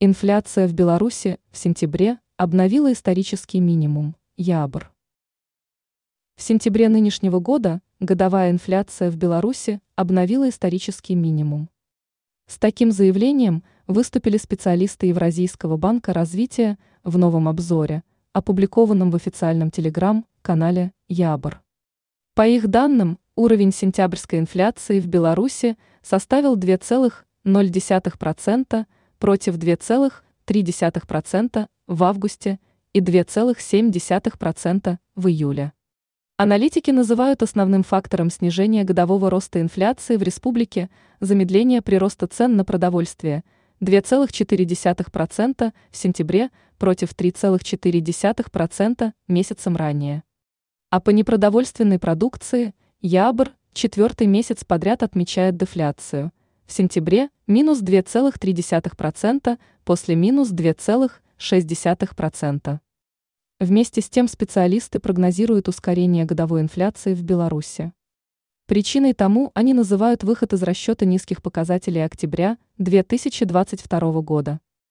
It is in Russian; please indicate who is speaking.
Speaker 1: Инфляция в Беларуси в сентябре обновила исторический минимум – ябр. В сентябре нынешнего года годовая инфляция в Беларуси обновила исторический минимум. С таким заявлением выступили специалисты Евразийского банка развития в новом обзоре, опубликованном в официальном телеграм-канале Ябр. По их данным, уровень сентябрьской инфляции в Беларуси составил 2,0% против 2,3% в августе и 2,7% в июле. Аналитики называют основным фактором снижения годового роста инфляции в республике замедление прироста цен на продовольствие 2,4% в сентябре против 3,4% месяцем ранее. А по непродовольственной продукции Ябр четвертый месяц подряд отмечает дефляцию – в сентябре минус 2,3% после минус 2,6%. Вместе с тем специалисты прогнозируют ускорение годовой инфляции в Беларуси. Причиной тому они называют выход из расчета низких показателей октября 2022 года.